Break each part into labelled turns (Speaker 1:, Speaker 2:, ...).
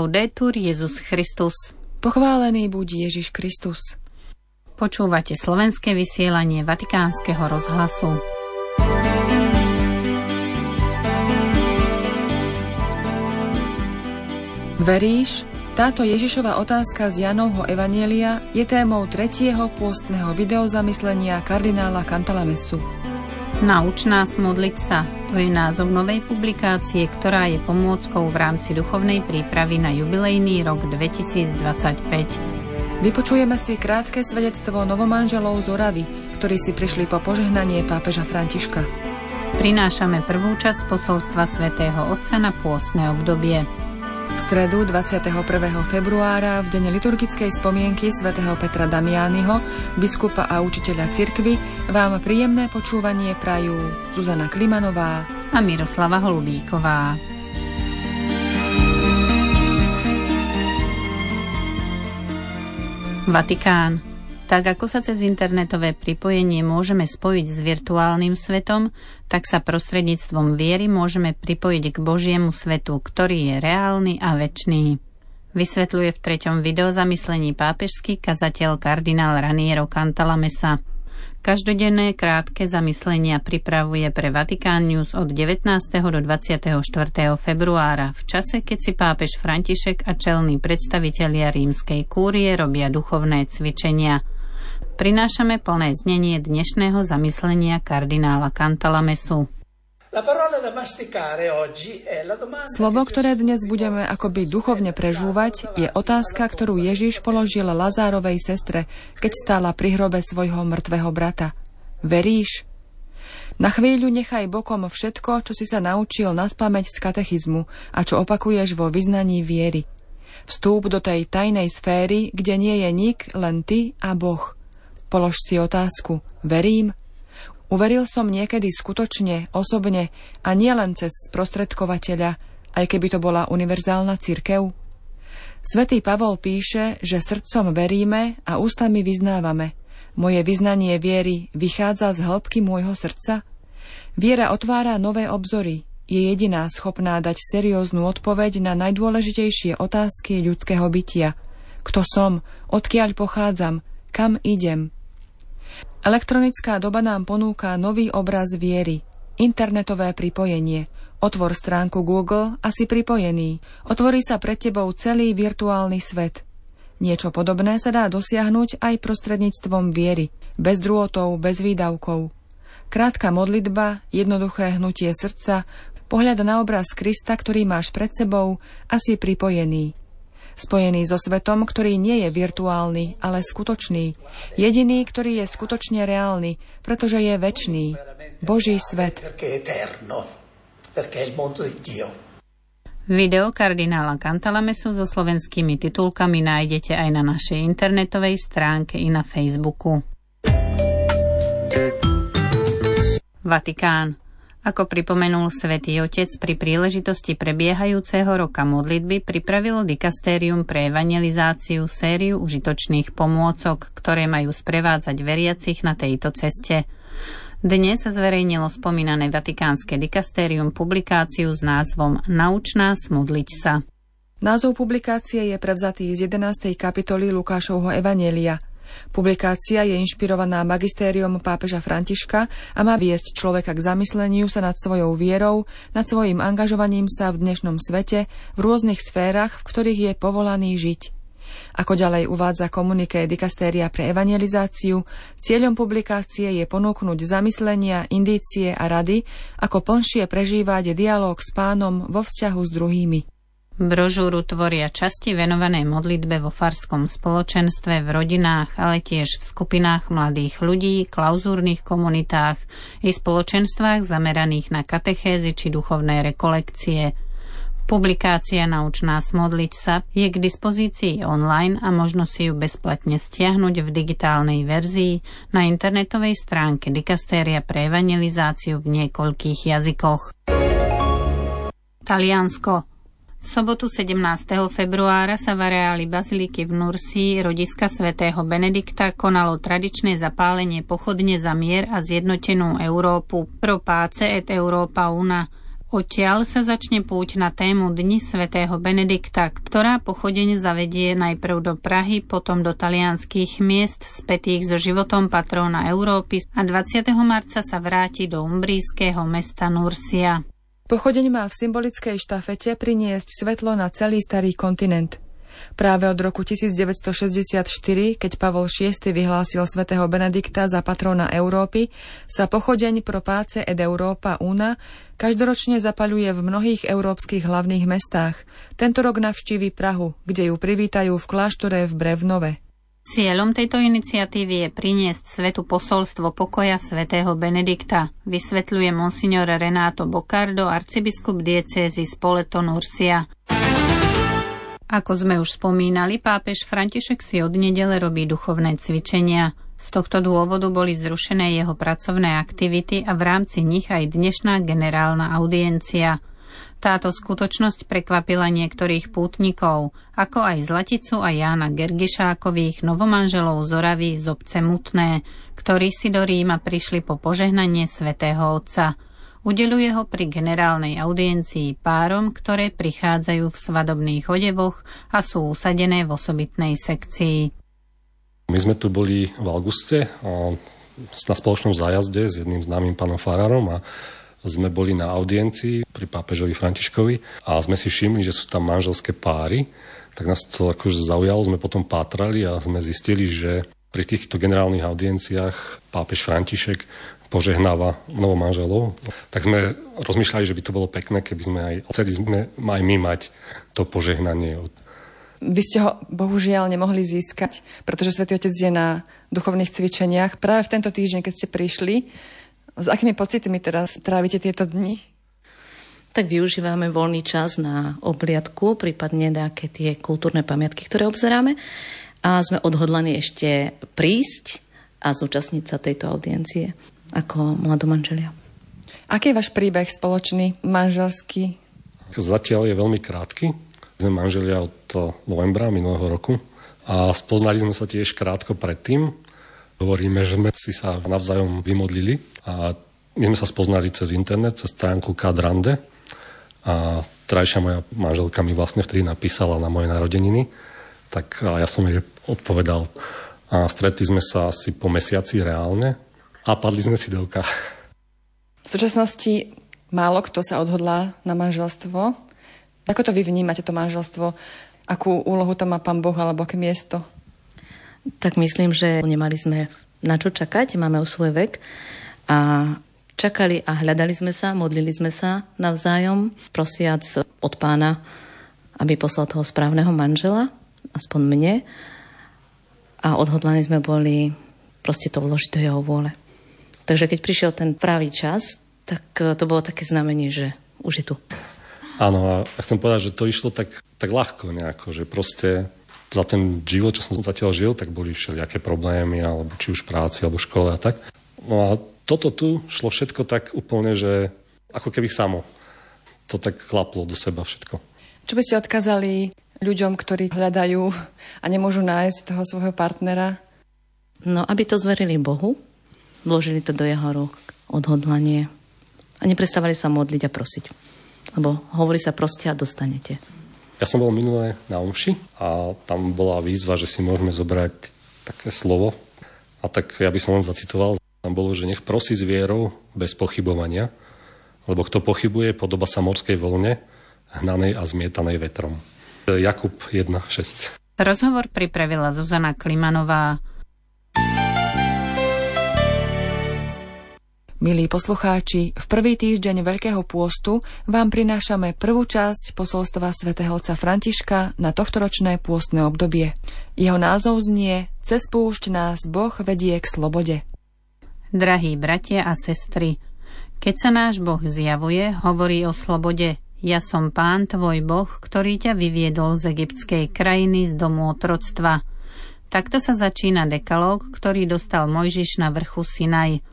Speaker 1: Laudetur Jezus Christus.
Speaker 2: Pochválený buď Ježiš Kristus.
Speaker 1: Počúvate slovenské vysielanie Vatikánskeho rozhlasu.
Speaker 2: Veríš? Táto Ježišova otázka z Janovho Evanielia je témou tretieho pôstneho videozamyslenia kardinála Cantalamesu.
Speaker 1: Nauč nás modliť sa, to je názov novej publikácie, ktorá je pomôckou v rámci duchovnej prípravy na jubilejný rok 2025.
Speaker 2: Vypočujeme si krátke svedectvo novomanželov z Oravy, ktorí si prišli po požehnanie pápeža Františka.
Speaker 1: Prinášame prvú časť posolstva svätého Otca na pôstne obdobie.
Speaker 2: Stredu 21. februára v deň liturgickej spomienky svätého Petra Damiányho, biskupa a učiteľa cirkvy, vám príjemné počúvanie prajú Zuzana Klimanová
Speaker 1: a Miroslava Holubíková. Vatikán. Tak ako sa cez internetové pripojenie môžeme spojiť s virtuálnym svetom, tak sa prostredníctvom viery môžeme pripojiť k Božiemu svetu, ktorý je reálny a väčší. Vysvetľuje v treťom videozamyslení pápežský kazateľ kardinál Raniero Cantalamessa. Každodenné krátke zamyslenia pripravuje pre Vatikán News od 19. do 24. februára, v čase, keď si pápež František a čelní predstavitelia rímskej kúrie robia duchovné cvičenia – prinášame plné znenie dnešného zamyslenia kardinála Cantalamesu.
Speaker 2: Slovo, ktoré dnes budeme akoby duchovne prežúvať, je otázka, ktorú Ježiš položil Lazárovej sestre, keď stála pri hrobe svojho mŕtvého brata. Veríš? Na chvíľu nechaj bokom všetko, čo si sa naučil na spameť z katechizmu a čo opakuješ vo vyznaní viery. Vstúp do tej tajnej sféry, kde nie je nik, len ty a Boh – Polož si otázku. Verím? Uveril som niekedy skutočne, osobne a nielen cez sprostredkovateľa, aj keby to bola univerzálna cirkev? Svetý Pavol píše, že srdcom veríme a ústami vyznávame. Moje vyznanie viery vychádza z hĺbky môjho srdca? Viera otvára nové obzory, je jediná schopná dať serióznu odpoveď na najdôležitejšie otázky ľudského bytia. Kto som? Odkiaľ pochádzam? Kam idem? Elektronická doba nám ponúka nový obraz viery, internetové pripojenie. Otvor stránku Google a si pripojený. Otvorí sa pred tebou celý virtuálny svet. Niečo podobné sa dá dosiahnuť aj prostredníctvom viery, bez drôtov, bez výdavkov. Krátka modlitba, jednoduché hnutie srdca, pohľad na obraz Krista, ktorý máš pred sebou a si pripojený spojený so svetom, ktorý nie je virtuálny, ale skutočný. Jediný, ktorý je skutočne reálny, pretože je väčší. Boží svet.
Speaker 1: Video kardinála Cantalamesu so slovenskými titulkami nájdete aj na našej internetovej stránke i na Facebooku. Vatikán. Ako pripomenul svätý Otec pri príležitosti prebiehajúceho roka modlitby, pripravilo dikastérium pre evangelizáciu sériu užitočných pomôcok, ktoré majú sprevádzať veriacich na tejto ceste. Dnes sa zverejnilo spomínané vatikánske dikastérium publikáciu s názvom Nauč nás modliť sa.
Speaker 2: Názov publikácie je prevzatý z 11. kapitoly Lukášovho Evanielia – Publikácia je inšpirovaná magistériom pápeža Františka a má viesť človeka k zamysleniu sa nad svojou vierou, nad svojim angažovaním sa v dnešnom svete v rôznych sférach, v ktorých je povolaný žiť. Ako ďalej uvádza komuniké dikastéria pre evangelizáciu, cieľom publikácie je ponúknuť zamyslenia, indície a rady, ako plnšie prežívať dialog s pánom vo vzťahu s druhými.
Speaker 1: Brožúru tvoria časti venované modlitbe vo farskom spoločenstve, v rodinách, ale tiež v skupinách mladých ľudí, klauzúrnych komunitách i spoločenstvách zameraných na katechézy či duchovné rekolekcie. Publikácia Nauč nás modliť sa je k dispozícii online a možno si ju bezplatne stiahnuť v digitálnej verzii na internetovej stránke Dikastéria pre evangelizáciu v niekoľkých jazykoch. Taliansko v sobotu 17. februára sa v areáli Baziliky v Nursi, rodiska svätého Benedikta, konalo tradičné zapálenie pochodne za mier a zjednotenú Európu pro páce et Europa una. Odtiaľ sa začne púť na tému Dni svätého Benedikta, ktorá pochodenie zavedie najprv do Prahy, potom do talianských miest spätých so životom patróna Európy a 20. marca sa vráti do umbríského mesta Nursia.
Speaker 2: Pochodeň má v symbolickej štafete priniesť svetlo na celý starý kontinent. Práve od roku 1964, keď Pavol VI vyhlásil svätého Benedikta za patróna Európy, sa pochodeň pro páce ed Europa Una každoročne zapaľuje v mnohých európskych hlavných mestách. Tento rok navštívi Prahu, kde ju privítajú v kláštore v Brevnove.
Speaker 1: Cieľom tejto iniciatívy je priniesť svetu posolstvo pokoja svätého Benedikta, vysvetľuje monsignor Renato Bocardo, arcibiskup diecézy Spoleto Nursia. Ako sme už spomínali, pápež František si od nedele robí duchovné cvičenia. Z tohto dôvodu boli zrušené jeho pracovné aktivity a v rámci nich aj dnešná generálna audiencia. Táto skutočnosť prekvapila niektorých pútnikov, ako aj Zlaticu a Jána Gergišákových, novomanželov z Oravy z obce Mutné, ktorí si do Ríma prišli po požehnanie svätého Otca – Udeluje ho pri generálnej audiencii párom, ktoré prichádzajú v svadobných odevoch a sú usadené v osobitnej sekcii.
Speaker 3: My sme tu boli v auguste na spoločnom zájazde s jedným známym pánom Farárom a sme boli na audiencii pri pápežovi Františkovi a sme si všimli, že sú tam manželské páry, tak nás to akože zaujalo, sme potom pátrali a sme zistili, že pri týchto generálnych audienciách pápež František požehnáva novomanželov, tak sme rozmýšľali, že by to bolo pekné, keby sme aj chceli sme aj my mať to požehnanie.
Speaker 2: Vy ste ho bohužiaľ nemohli získať, pretože Svetý Otec je na duchovných cvičeniach. Práve v tento týždeň, keď ste prišli, s akými pocitmi teraz trávite tieto dni?
Speaker 4: Tak využívame voľný čas na obliadku, prípadne nejaké tie kultúrne pamiatky, ktoré obzeráme. A sme odhodlani ešte prísť a zúčastniť sa tejto audiencie ako mladomanželia.
Speaker 2: Aký je váš príbeh spoločný, manželský?
Speaker 3: Zatiaľ je veľmi krátky. Sme manželia od novembra minulého roku a spoznali sme sa tiež krátko predtým. Hovoríme, že sme si sa navzájom vymodlili a my sme sa spoznali cez internet, cez stránku Kadrande a trajšia moja manželka mi vlastne vtedy napísala na moje narodeniny, tak ja som jej odpovedal. A stretli sme sa asi po mesiaci reálne a padli sme si do oka.
Speaker 2: V súčasnosti málo kto sa odhodlá na manželstvo. Ako to vy vnímate, to manželstvo? Akú úlohu tam má pán Boh alebo aké miesto?
Speaker 4: Tak myslím, že nemali sme na čo čakať, máme o svoj vek a čakali a hľadali sme sa, modlili sme sa navzájom, prosiac od pána, aby poslal toho správneho manžela, aspoň mne. A odhodlaní sme boli proste to vložiť do jeho vôle. Takže keď prišiel ten pravý čas, tak e, to bolo také znamenie, že už je tu.
Speaker 3: Áno, a chcem povedať, že to išlo tak, tak ľahko nejako, že proste za ten život, čo som zatiaľ žil, tak boli všelijaké problémy, alebo či už práci, alebo škole a tak. No a toto tu šlo všetko tak úplne, že ako keby samo. To tak klaplo do seba všetko.
Speaker 2: Čo by ste odkázali ľuďom, ktorí hľadajú a nemôžu nájsť toho svojho partnera?
Speaker 4: No, aby to zverili Bohu, vložili to do jeho rúk, odhodlanie a neprestávali sa modliť a prosiť. Lebo hovorí sa proste a dostanete.
Speaker 3: Ja som bol minulé na Omši a tam bola výzva, že si môžeme zobrať také slovo. A tak ja by som len zacitoval. Tam bolo, že nech prosí s vierou bez pochybovania, lebo kto pochybuje, podoba sa morskej vlne, hnanej a zmietanej vetrom. Jakub 1.6.
Speaker 1: Rozhovor pripravila Zuzana Klimanová.
Speaker 2: Milí poslucháči, v prvý týždeň Veľkého pôstu vám prinášame prvú časť posolstva svätého otca Františka na tohtoročné pôstne obdobie. Jeho názov znie Cez púšť nás Boh vedie k slobode.
Speaker 1: Drahí bratia a sestry, keď sa náš Boh zjavuje, hovorí o slobode. Ja som pán tvoj Boh, ktorý ťa vyviedol z egyptskej krajiny z domu otroctva. Takto sa začína dekalóg, ktorý dostal Mojžiš na vrchu Sinaj –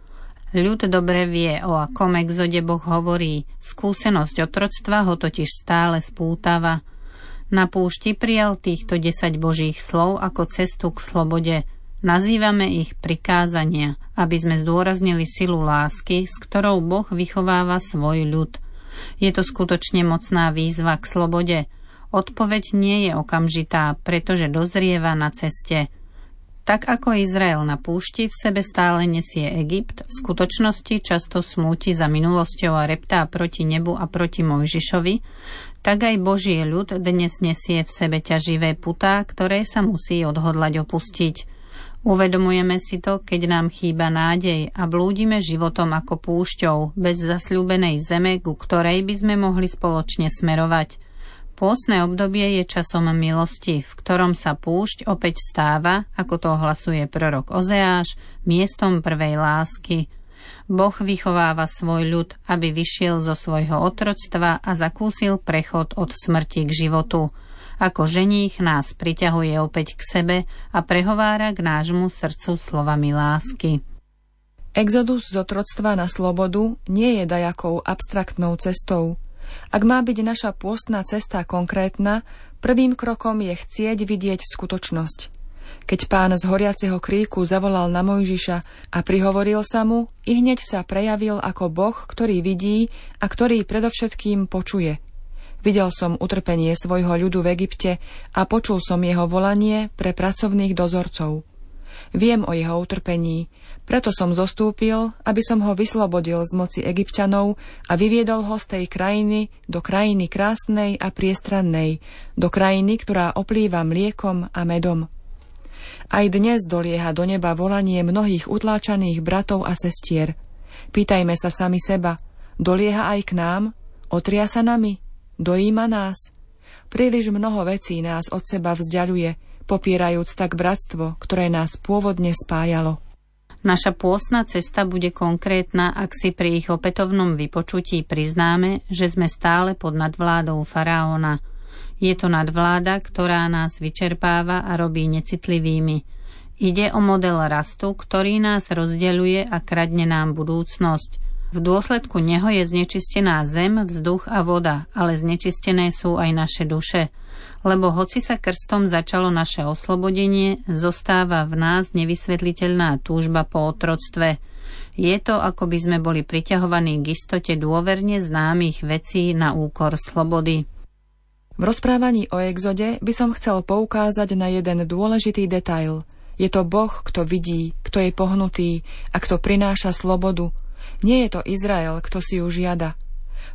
Speaker 1: Ľud dobre vie, o akom exode Boh hovorí. Skúsenosť otroctva ho totiž stále spútava. Na púšti prijal týchto 10 božích slov ako cestu k slobode. Nazývame ich prikázania, aby sme zdôraznili silu lásky, s ktorou Boh vychováva svoj ľud. Je to skutočne mocná výzva k slobode. Odpoveď nie je okamžitá, pretože dozrieva na ceste. Tak ako Izrael na púšti v sebe stále nesie Egypt, v skutočnosti často smúti za minulosťou a reptá proti nebu a proti Mojžišovi, tak aj Boží ľud dnes nesie v sebe ťaživé putá, ktoré sa musí odhodlať opustiť. Uvedomujeme si to, keď nám chýba nádej a blúdime životom ako púšťou, bez zasľúbenej zeme, ku ktorej by sme mohli spoločne smerovať – Pôsne obdobie je časom milosti, v ktorom sa púšť opäť stáva, ako to ohlasuje prorok Ozeáš, miestom prvej lásky. Boh vychováva svoj ľud, aby vyšiel zo svojho otroctva a zakúsil prechod od smrti k životu. Ako ženích nás priťahuje opäť k sebe a prehovára k nášmu srdcu slovami lásky.
Speaker 2: Exodus z otroctva na slobodu nie je dajakou abstraktnou cestou – ak má byť naša pôstna cesta konkrétna, prvým krokom je chcieť vidieť skutočnosť. Keď pán z horiaceho kríku zavolal na Mojžiša a prihovoril sa mu, i hneď sa prejavil ako Boh, ktorý vidí a ktorý predovšetkým počuje. Videl som utrpenie svojho ľudu v Egypte a počul som jeho volanie pre pracovných dozorcov. Viem o jeho utrpení, preto som zostúpil, aby som ho vyslobodil z moci egyptianov a vyviedol ho z tej krajiny do krajiny krásnej a priestrannej, do krajiny, ktorá oplýva mliekom a medom. Aj dnes dolieha do neba volanie mnohých utláčaných bratov a sestier. Pýtajme sa sami seba, dolieha aj k nám? Otria sa nami? Dojíma nás? Príliš mnoho vecí nás od seba vzdialuje, popierajúc tak bratstvo, ktoré nás pôvodne spájalo.
Speaker 1: Naša pôsna cesta bude konkrétna, ak si pri ich opätovnom vypočutí priznáme, že sme stále pod nadvládou faraóna. Je to nadvláda, ktorá nás vyčerpáva a robí necitlivými. Ide o model rastu, ktorý nás rozdeľuje a kradne nám budúcnosť. V dôsledku neho je znečistená zem, vzduch a voda, ale znečistené sú aj naše duše lebo hoci sa krstom začalo naše oslobodenie, zostáva v nás nevysvetliteľná túžba po otroctve. Je to, ako by sme boli priťahovaní k istote dôverne známych vecí na úkor slobody.
Speaker 2: V rozprávaní o exode by som chcel poukázať na jeden dôležitý detail. Je to Boh, kto vidí, kto je pohnutý a kto prináša slobodu. Nie je to Izrael, kto si ju žiada.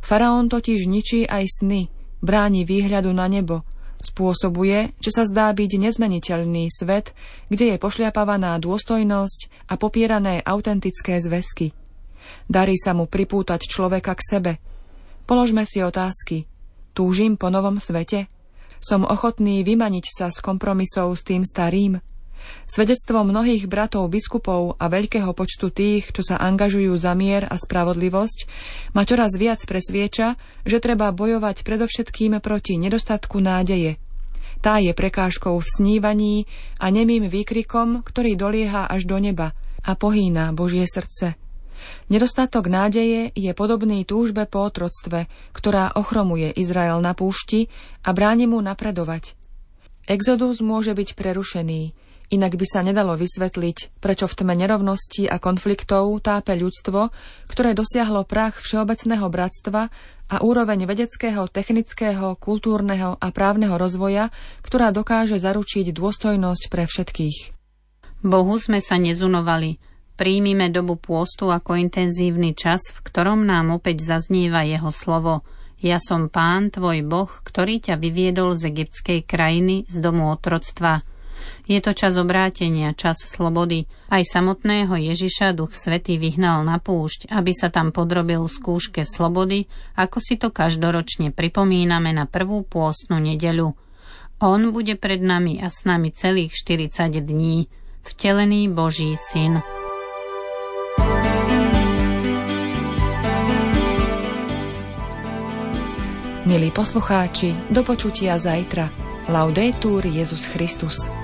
Speaker 2: Faraón totiž ničí aj sny, bráni výhľadu na nebo, Spôsobuje, že sa zdá byť nezmeniteľný svet, kde je pošliapavaná dôstojnosť a popierané autentické zväzky. Darí sa mu pripútať človeka k sebe. Položme si otázky. Túžim po novom svete? Som ochotný vymaniť sa z kompromisov s tým starým? Svedectvo mnohých bratov biskupov a veľkého počtu tých, čo sa angažujú za mier a spravodlivosť, ma čoraz viac presvieča, že treba bojovať predovšetkým proti nedostatku nádeje. Tá je prekážkou v snívaní a nemým výkrikom, ktorý dolieha až do neba a pohýna Božie srdce. Nedostatok nádeje je podobný túžbe po otroctve, ktorá ochromuje Izrael na púšti a bráni mu napredovať. Exodus môže byť prerušený, Inak by sa nedalo vysvetliť, prečo v tme nerovnosti a konfliktov tápe ľudstvo, ktoré dosiahlo prach všeobecného bratstva a úroveň vedeckého, technického, kultúrneho a právneho rozvoja, ktorá dokáže zaručiť dôstojnosť pre všetkých.
Speaker 1: Bohu sme sa nezunovali. Príjmime dobu pôstu ako intenzívny čas, v ktorom nám opäť zaznieva jeho slovo. Ja som pán, tvoj boh, ktorý ťa vyviedol z egyptskej krajiny, z domu otroctva. Je to čas obrátenia, čas slobody. Aj samotného Ježiša Duch Svetý vyhnal na púšť, aby sa tam podrobil skúške slobody, ako si to každoročne pripomíname na prvú pôstnu nedeľu. On bude pred nami a s nami celých 40 dní, vtelený Boží syn.
Speaker 2: Milí poslucháči, do počutia zajtra. Laudetur Jezus Christus.